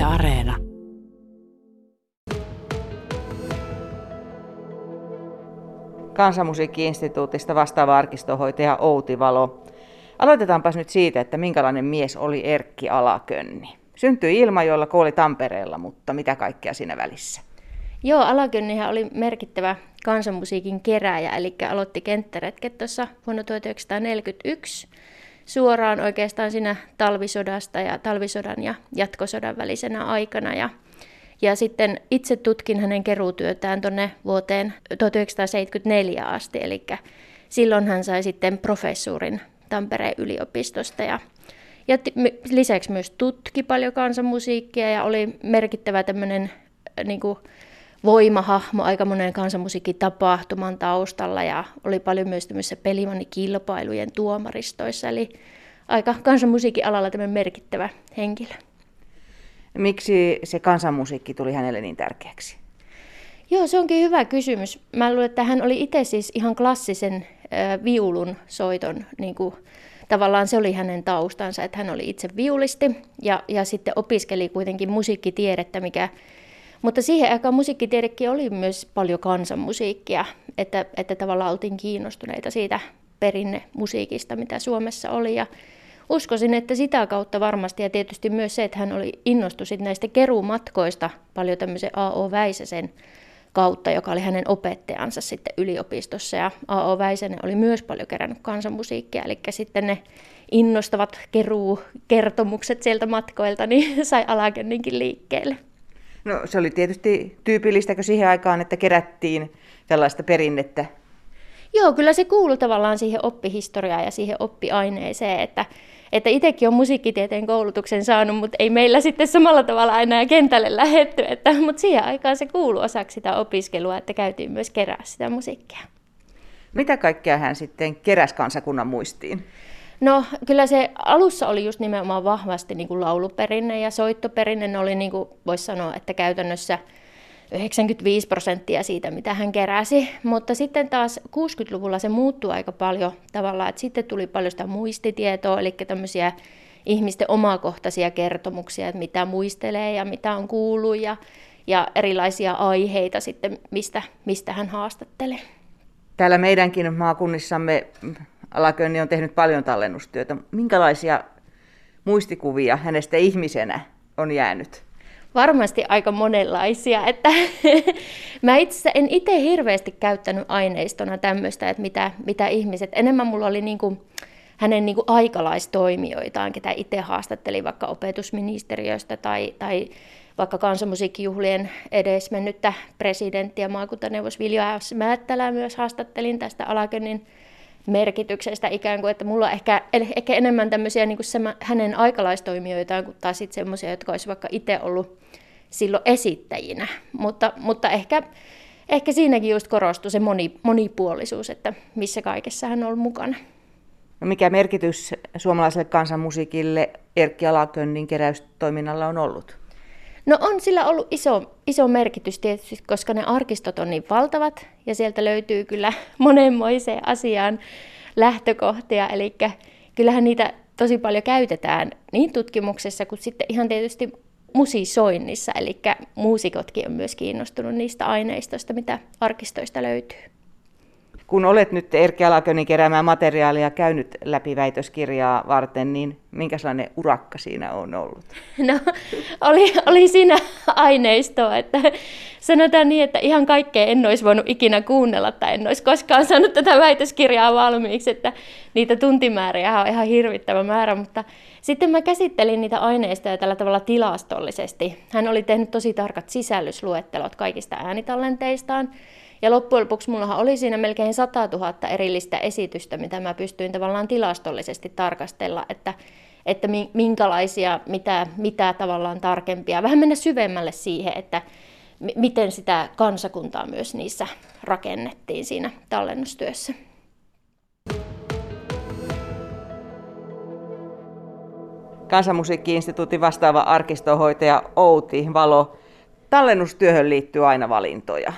Yle Areena. Kansanmusiikki-instituutista vastaava arkistohoitaja Outi Valo. Aloitetaanpas nyt siitä, että minkälainen mies oli Erkki Alakönni. Syntyi Ilmajoella, kooli Tampereella, mutta mitä kaikkea siinä välissä? Joo, Alakönnihän oli merkittävä kansanmusiikin kerääjä, eli aloitti kenttäretket tuossa vuonna 1941 suoraan oikeastaan siinä talvisodasta ja talvisodan ja jatkosodan välisenä aikana. Ja, ja sitten itse tutkin hänen keruutyötään tuonne vuoteen 1974 asti, eli silloin hän sai sitten professuurin Tampereen yliopistosta ja, ja lisäksi myös tutki paljon kansanmusiikkia ja oli merkittävä tämmöinen niin kuin, voimahahmo aika monen kansanmusiikkitapahtuman taustalla ja oli paljon myös tämmöisissä pelimannikilpailujen tuomaristoissa, eli aika kansanmusiikin alalla tämmöinen merkittävä henkilö. Miksi se kansanmusiikki tuli hänelle niin tärkeäksi? Joo, se onkin hyvä kysymys. Mä luulen, että hän oli itse siis ihan klassisen äh, viulun soiton, niin kuin, tavallaan se oli hänen taustansa, että hän oli itse viulisti ja, ja sitten opiskeli kuitenkin musiikkitiedettä, mikä mutta siihen aikaan musiikkitiedekin oli myös paljon kansanmusiikkia, että, että tavallaan oltiin kiinnostuneita siitä perinnemusiikista, mitä Suomessa oli. Ja uskoisin, että sitä kautta varmasti, ja tietysti myös se, että hän oli innostu näistä keruumatkoista paljon tämmöisen A.O. Väisäsen kautta, joka oli hänen opettajansa sitten yliopistossa. Ja A.O. Väisänen oli myös paljon kerännyt kansanmusiikkia, eli sitten ne innostavat keruukertomukset sieltä matkoilta niin sai Alakenninkin liikkeelle. No se oli tietysti tyypillistäkö siihen aikaan, että kerättiin tällaista perinnettä? Joo, kyllä se kuuluu tavallaan siihen oppihistoriaan ja siihen oppiaineeseen, että, että itsekin on musiikkitieteen koulutuksen saanut, mutta ei meillä sitten samalla tavalla enää kentälle lähetty, että, mutta siihen aikaan se kuuluu osaksi sitä opiskelua, että käytiin myös kerää sitä musiikkia. Mitä kaikkea hän sitten keräsi kansakunnan muistiin? No kyllä se alussa oli just nimenomaan vahvasti niin kuin lauluperinne ja soittoperinne. Ne oli, niin kuin voisi sanoa, että käytännössä 95 prosenttia siitä, mitä hän keräsi. Mutta sitten taas 60-luvulla se muuttui aika paljon tavallaan, että sitten tuli paljon sitä muistitietoa, eli tämmöisiä ihmisten omakohtaisia kertomuksia, että mitä muistelee ja mitä on kuullut ja, ja erilaisia aiheita sitten, mistä, mistä hän haastattelee. Täällä meidänkin maakunnissamme Alakönni on tehnyt paljon tallennustyötä. Minkälaisia muistikuvia hänestä ihmisenä on jäänyt? Varmasti aika monenlaisia. Että mä itse en itse hirveästi käyttänyt aineistona tämmöistä, että mitä, mitä ihmiset, enemmän mulla oli niin kuin hänen niin kuin aikalaistoimijoitaan, ketä itse haastattelin vaikka opetusministeriöstä tai, tai vaikka kansanmusiikkijuhlien edesmennyttä presidenttiä, maakuntaneuvos Vilja S. Määttälää myös haastattelin tästä Alakönnin merkityksestä ikään kuin, että mulla on ehkä, ehkä enemmän tämmöisiä niin kuin se, hänen aikalaistoimijoitaan kuin taas sitten semmoisia, jotka olisi vaikka itse ollut silloin esittäjinä. Mutta, mutta ehkä, ehkä siinäkin just korostui se moni, monipuolisuus, että missä kaikessa hän on ollut mukana. No mikä merkitys suomalaiselle kansanmusiikille Erkki Alakönnin keräystoiminnalla on ollut? No on sillä ollut iso, iso merkitys tietysti, koska ne arkistot on niin valtavat ja sieltä löytyy kyllä monenmoiseen asiaan lähtökohtia. Eli kyllähän niitä tosi paljon käytetään niin tutkimuksessa kuin sitten ihan tietysti musisoinnissa. Eli muusikotkin on myös kiinnostunut niistä aineistoista, mitä arkistoista löytyy. Kun olet nyt Erkki Alakönin keräämään materiaalia käynyt läpi väitöskirjaa varten, niin minkälainen urakka siinä on ollut? No, oli, oli siinä aineistoa, että sanotaan niin, että ihan kaikkea en olisi voinut ikinä kuunnella tai en olisi koskaan saanut tätä väitöskirjaa valmiiksi, että niitä tuntimääriä on ihan hirvittävä määrä, mutta sitten mä käsittelin niitä aineistoja tällä tavalla tilastollisesti. Hän oli tehnyt tosi tarkat sisällysluettelot kaikista äänitallenteistaan, ja loppujen lopuksi mullahan oli siinä melkein 100 000 erillistä esitystä, mitä mä pystyin tavallaan tilastollisesti tarkastella, että, että minkälaisia, mitä, mitä tavallaan tarkempia, vähän mennä syvemmälle siihen, että miten sitä kansakuntaa myös niissä rakennettiin siinä tallennustyössä. Kansanmusiikki-instituutin vastaava arkistohoitaja Outi Valo. Tallennustyöhön liittyy aina valintoja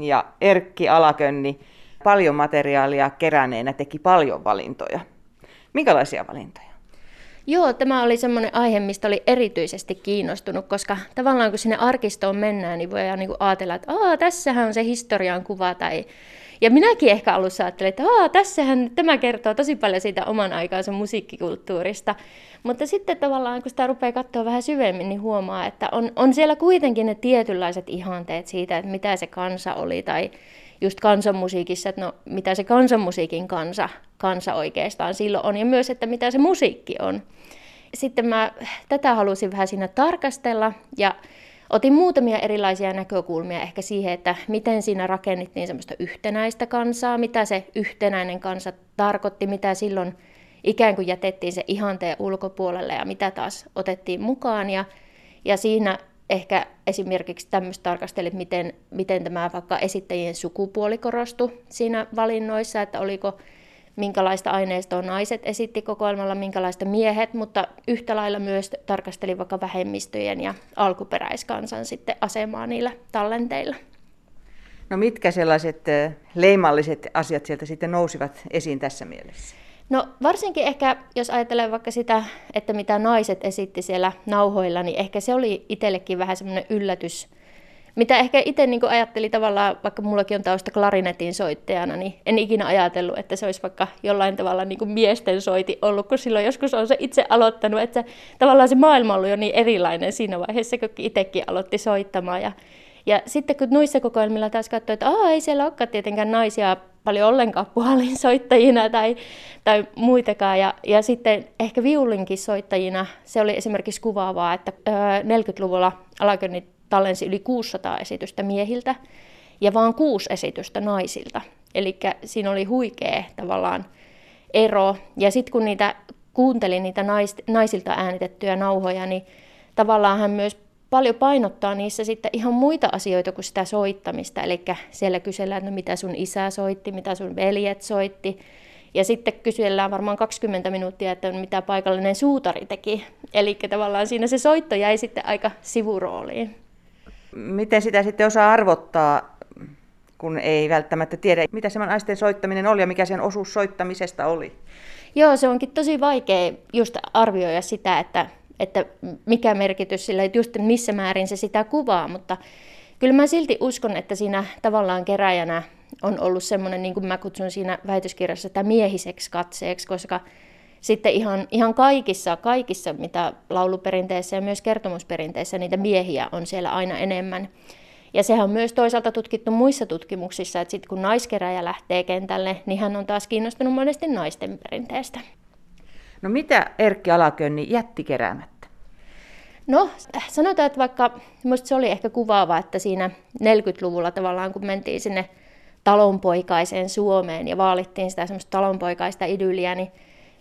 ja Erkki Alakönni paljon materiaalia keräneenä teki paljon valintoja. Minkälaisia valintoja? Joo, tämä oli semmoinen aihe, mistä oli erityisesti kiinnostunut, koska tavallaan kun sinne arkistoon mennään, niin voidaan niin ajatella, että Aa, tässähän on se historian kuva tai ja minäkin ehkä alussa ajattelin, että Aa, tässähän tämä kertoo tosi paljon siitä oman aikaansa musiikkikulttuurista. Mutta sitten tavallaan, kun sitä rupeaa katsoa vähän syvemmin, niin huomaa, että on, on siellä kuitenkin ne tietynlaiset ihanteet siitä, että mitä se kansa oli, tai just kansanmusiikissa, että no mitä se kansanmusiikin kansa, kansa oikeastaan silloin on, ja myös, että mitä se musiikki on. Sitten mä tätä halusin vähän siinä tarkastella, ja Otin muutamia erilaisia näkökulmia ehkä siihen, että miten siinä rakennettiin semmoista yhtenäistä kansaa, mitä se yhtenäinen kansa tarkoitti, mitä silloin ikään kuin jätettiin se ihanteen ulkopuolelle ja mitä taas otettiin mukaan. Ja, ja siinä ehkä esimerkiksi tämmöistä tarkastelit, miten, miten tämä vaikka esittäjien sukupuoli korostui siinä valinnoissa, että oliko minkälaista aineistoa naiset esitti kokoelmalla, minkälaista miehet, mutta yhtä lailla myös tarkasteli vaikka vähemmistöjen ja alkuperäiskansan sitten asemaa niillä tallenteilla. No mitkä sellaiset leimalliset asiat sieltä sitten nousivat esiin tässä mielessä? No varsinkin ehkä, jos ajatellaan vaikka sitä, että mitä naiset esitti siellä nauhoilla, niin ehkä se oli itsellekin vähän semmoinen yllätys, mitä ehkä itse niin ajattelin tavallaan, vaikka mullakin on tausta klarinetin soittajana, niin en ikinä ajatellut, että se olisi vaikka jollain tavalla niin kuin miesten soiti ollut, kun silloin joskus on se itse aloittanut, että tavallaan se maailma ollut jo niin erilainen siinä vaiheessa, kun itsekin aloitti soittamaan. Ja, ja sitten kun noissa kokoelmilla taas katsoi, että Aa, ei siellä olekaan tietenkään naisia paljon ollenkaan puhalin soittajina tai, tai muitakaan. Ja, ja sitten ehkä viulinkin soittajina se oli esimerkiksi kuvaavaa, että 40-luvulla alakönnit tallensi yli 600 esitystä miehiltä ja vaan kuusi esitystä naisilta. Eli siinä oli huikea tavallaan ero. Ja sitten kun niitä kuuntelin niitä nais, naisilta äänitettyjä nauhoja, niin tavallaan hän myös paljon painottaa niissä sitten ihan muita asioita kuin sitä soittamista. Eli siellä kysellään, että no mitä sun isä soitti, mitä sun veljet soitti. Ja sitten kysellään varmaan 20 minuuttia, että mitä paikallinen suutari teki. Eli tavallaan siinä se soitto jäi sitten aika sivurooliin miten sitä sitten osaa arvottaa, kun ei välttämättä tiedä, mitä se naisten soittaminen oli ja mikä sen osuus soittamisesta oli? Joo, se onkin tosi vaikea just arvioida sitä, että, että mikä merkitys sillä, että just missä määrin se sitä kuvaa, mutta kyllä mä silti uskon, että siinä tavallaan keräjänä on ollut semmoinen, niin kuin mä kutsun siinä väitöskirjassa, tämä miehiseksi katseeksi, koska sitten ihan, ihan kaikissa, kaikissa, mitä lauluperinteessä ja myös kertomusperinteessä, niitä miehiä on siellä aina enemmän. Ja sehän on myös toisaalta tutkittu muissa tutkimuksissa, että sitten kun naiskeräjä lähtee kentälle, niin hän on taas kiinnostunut monesti naisten perinteestä. No mitä Erkki Alakönni jätti keräämättä? No sanotaan, että vaikka minusta se oli ehkä kuvaava, että siinä 40-luvulla tavallaan kun mentiin sinne talonpoikaiseen Suomeen ja vaalittiin sitä semmoista talonpoikaista idylliä, niin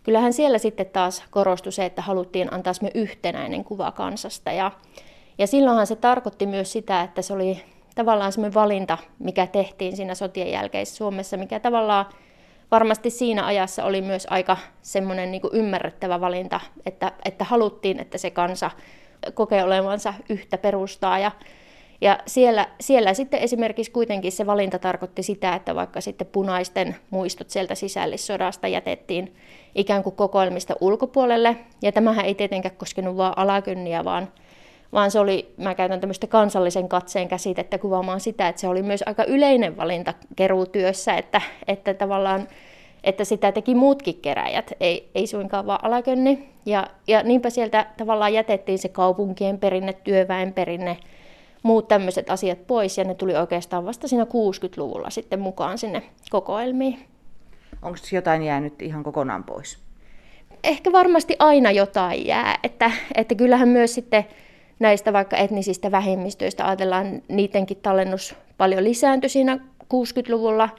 kyllähän siellä sitten taas korostui se, että haluttiin antaa me yhtenäinen kuva kansasta. Ja, ja silloinhan se tarkoitti myös sitä, että se oli tavallaan semmoinen valinta, mikä tehtiin siinä sotien jälkeisessä Suomessa, mikä tavallaan varmasti siinä ajassa oli myös aika semmoinen niin ymmärrettävä valinta, että, että haluttiin, että se kansa kokee olevansa yhtä perustaa. Ja, ja siellä, siellä sitten esimerkiksi kuitenkin se valinta tarkoitti sitä, että vaikka sitten punaisten muistot sieltä sisällissodasta jätettiin ikään kuin kokoelmista ulkopuolelle. Ja tämähän ei tietenkään koskenut vain alakynniä, vaan, vaan se oli, mä käytän tämmöistä kansallisen katseen käsitettä kuvaamaan sitä, että se oli myös aika yleinen valinta keruutyössä, että, että tavallaan että sitä teki muutkin keräjät, ei, ei suinkaan vaan alakönni. Ja, ja niinpä sieltä tavallaan jätettiin se kaupunkien perinne, työväen perinne, muut tämmöiset asiat pois, ja ne tuli oikeastaan vasta siinä 60-luvulla sitten mukaan sinne kokoelmiin. Onko jotain jäänyt ihan kokonaan pois? Ehkä varmasti aina jotain jää, että, että kyllähän myös sitten näistä vaikka etnisistä vähemmistöistä ajatellaan, niidenkin tallennus paljon lisääntyi siinä 60-luvulla,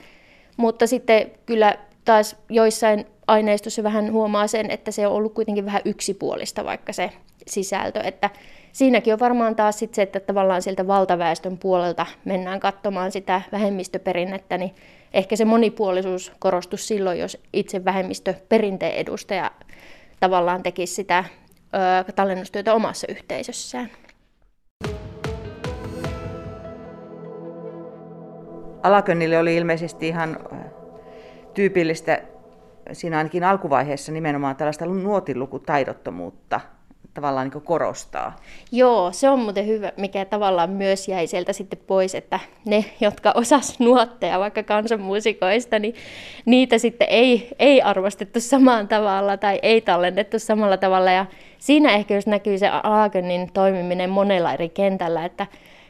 mutta sitten kyllä taas joissain aineistossa vähän huomaa sen, että se on ollut kuitenkin vähän yksipuolista vaikka se sisältö, että siinäkin on varmaan taas sit se, että tavallaan sieltä valtaväestön puolelta mennään katsomaan sitä vähemmistöperinnettä, niin ehkä se monipuolisuus korostus silloin, jos itse vähemmistöperinteen edustaja tavallaan tekisi sitä ö, tallennustyötä omassa yhteisössään. Alakönnille oli ilmeisesti ihan tyypillistä siinä ainakin alkuvaiheessa nimenomaan tällaista nuotilukutaidottomuutta tavallaan niin korostaa. Joo, se on muuten hyvä, mikä tavallaan myös jäi sieltä sitten pois, että ne, jotka osas nuotteja vaikka kansanmuusikoista, niin niitä sitten ei, ei arvostettu samaan tavalla tai ei tallennettu samalla tavalla. Ja siinä ehkä jos näkyy se Aakenin toimiminen monella eri kentällä, että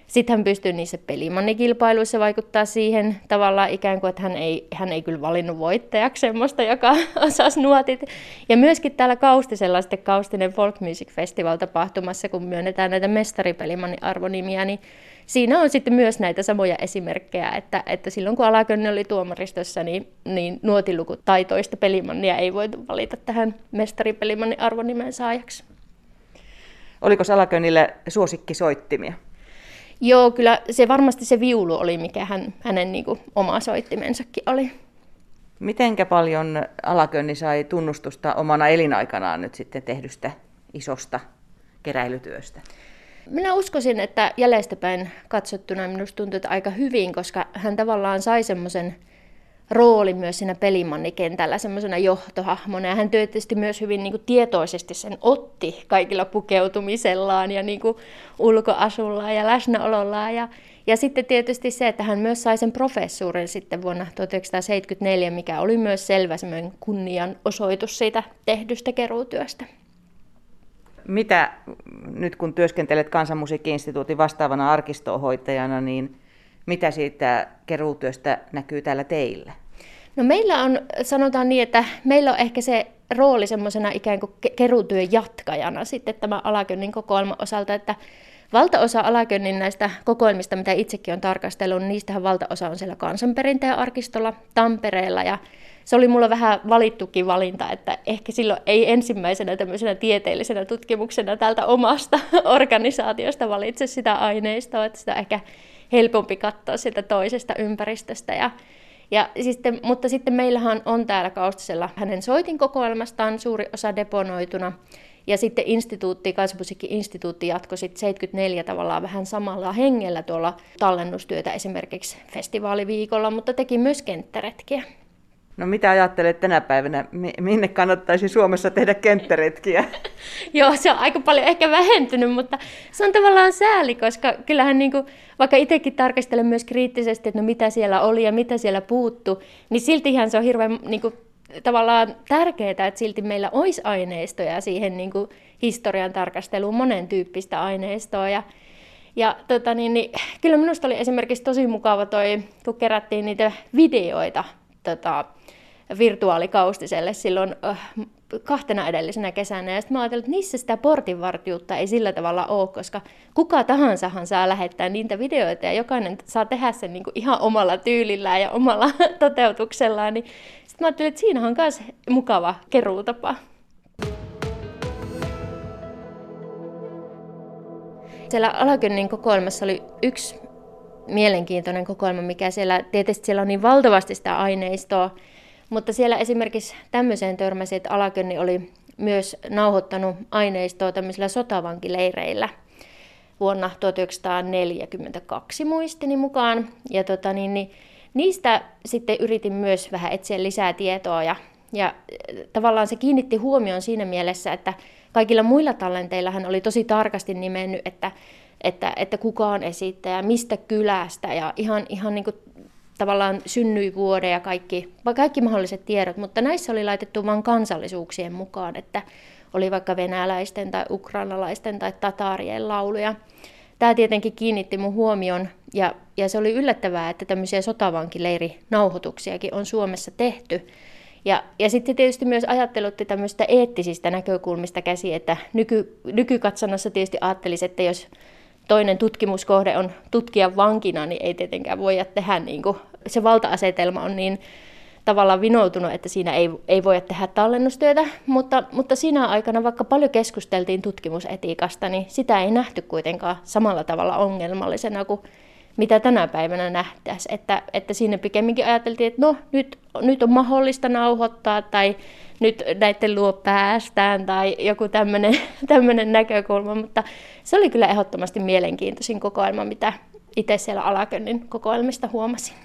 sitten hän pystyy niissä pelimannikilpailuissa vaikuttaa siihen tavallaan ikään kuin, että hän ei, hän ei kyllä valinnut voittajaksi semmoista, joka osasi nuotit. Ja myöskin täällä Kaustisella sitten Kaustinen Folk Music Festival tapahtumassa, kun myönnetään näitä mestaripelimannin arvonimiä, niin siinä on sitten myös näitä samoja esimerkkejä, että, että silloin kun Alakönni oli tuomaristossa, niin, niin nuotilukutaitoista pelimannia ei voitu valita tähän mestaripelimannin arvonimen saajaksi. Oliko Salakönnille suosikkisoittimia? Joo, kyllä se varmasti se viulu oli, mikä hän, hänen niin kuin, oma soittimensakin oli. Mitenkä paljon Alakönni sai tunnustusta omana elinaikanaan nyt sitten tehdystä isosta keräilytyöstä? Minä uskoisin, että jäljestäpäin katsottuna minusta tuntuu, että aika hyvin, koska hän tavallaan sai semmoisen rooli myös siinä pelimannikentällä semmoisena johtohahmona. Ja hän tietysti myös hyvin niin kuin, tietoisesti sen otti kaikilla pukeutumisellaan ja niin kuin, ulkoasullaan ja läsnäolollaan. Ja, ja sitten tietysti se, että hän myös sai sen professuurin sitten vuonna 1974, mikä oli myös selvä kunnian osoitus siitä tehdystä keruutyöstä. Mitä nyt kun työskentelet Kansanmusiikki-instituutin vastaavana arkistohoitajana, niin mitä siitä keruutyöstä näkyy täällä teillä? No meillä on, sanotaan niin, että meillä on ehkä se rooli semmoisena ikään kuin keruutyön jatkajana sitten tämä Alakönnin kokoelman osalta, että valtaosa Alakönnin näistä kokoelmista, mitä itsekin on tarkastellut, niin niistähän valtaosa on siellä kansanperinteen arkistolla Tampereella ja se oli mulla vähän valittukin valinta, että ehkä silloin ei ensimmäisenä tämmöisenä tieteellisenä tutkimuksena tältä omasta organisaatiosta valitse sitä aineistoa, että sitä ehkä helpompi katsoa sieltä toisesta ympäristöstä. Ja, ja sitten, mutta sitten meillähän on täällä Kaustisella hänen soitin kokoelmastaan suuri osa deponoituna. Ja sitten instituutti, Kansanmusiikki-instituutti jatkoi sitten 74 tavallaan vähän samalla hengellä tuolla tallennustyötä esimerkiksi festivaaliviikolla, mutta teki myös kenttäretkiä. No mitä ajattelet tänä päivänä, minne kannattaisi Suomessa tehdä kenttäretkiä? Joo, se on aika paljon ehkä vähentynyt, mutta se on tavallaan sääli, koska kyllähän niin kuin, vaikka itsekin tarkastelen myös kriittisesti, että no mitä siellä oli ja mitä siellä puuttu, niin siltihän se on hirveän niin kuin, tavallaan tärkeää, että silti meillä olisi aineistoja siihen niin kuin, historian tarkasteluun, monen tyyppistä aineistoa. Ja, ja tota, niin, niin, kyllä minusta oli esimerkiksi tosi mukava toi, kun kerättiin niitä videoita tota, virtuaalikaustiselle silloin äh, kahtena edellisenä kesänä. Ja sitten mä ajattelin, että niissä sitä portinvartijuutta ei sillä tavalla ole, koska kuka tahansahan saa lähettää niitä videoita ja jokainen saa tehdä sen niin kuin ihan omalla tyylillään ja omalla toteutuksellaan. Niin sitten mä ajattelin, että siinä on myös mukava keruutapa. Siellä Alakönnin kokoelmassa oli yksi mielenkiintoinen kokoelma, mikä siellä, tietysti siellä on niin valtavasti sitä aineistoa, mutta siellä esimerkiksi tämmöiseen törmäsi, että Alakönni oli myös nauhoittanut aineistoa tämmöisillä sotavankileireillä vuonna 1942 muistini mukaan. Ja tota, niin, niin, niistä sitten yritin myös vähän etsiä lisää tietoa ja, ja tavallaan se kiinnitti huomioon siinä mielessä, että kaikilla muilla tallenteilla hän oli tosi tarkasti nimennyt, että, että, että kuka on esittäjä, mistä kylästä ja ihan, ihan niin kuin tavallaan vuode ja kaikki, kaikki mahdolliset tiedot, mutta näissä oli laitettu vain kansallisuuksien mukaan, että oli vaikka venäläisten tai ukrainalaisten tai tataarien lauluja. Tämä tietenkin kiinnitti mun huomion ja, ja se oli yllättävää, että tämmöisiä sotavankileirinauhoituksiakin on Suomessa tehty. Ja, ja sitten tietysti myös ajattelutti tämmöistä eettisistä näkökulmista käsi, että nyky, nykykatsannossa tietysti ajattelisi, että jos toinen tutkimuskohde on tutkia vankina, niin ei tietenkään voida tehdä, niin kuin, se valta-asetelma on niin tavallaan vinoutunut, että siinä ei, ei voida tehdä tallennustyötä, mutta, mutta siinä aikana, vaikka paljon keskusteltiin tutkimusetiikasta, niin sitä ei nähty kuitenkaan samalla tavalla ongelmallisena kuin mitä tänä päivänä nähtäisiin. Että, että siinä pikemminkin ajateltiin, että no nyt, nyt on mahdollista nauhoittaa tai nyt näiden luo päästään tai joku tämmöinen näkökulma, mutta se oli kyllä ehdottomasti mielenkiintoisin kokoelma, mitä itse siellä Alakönnin kokoelmista huomasin.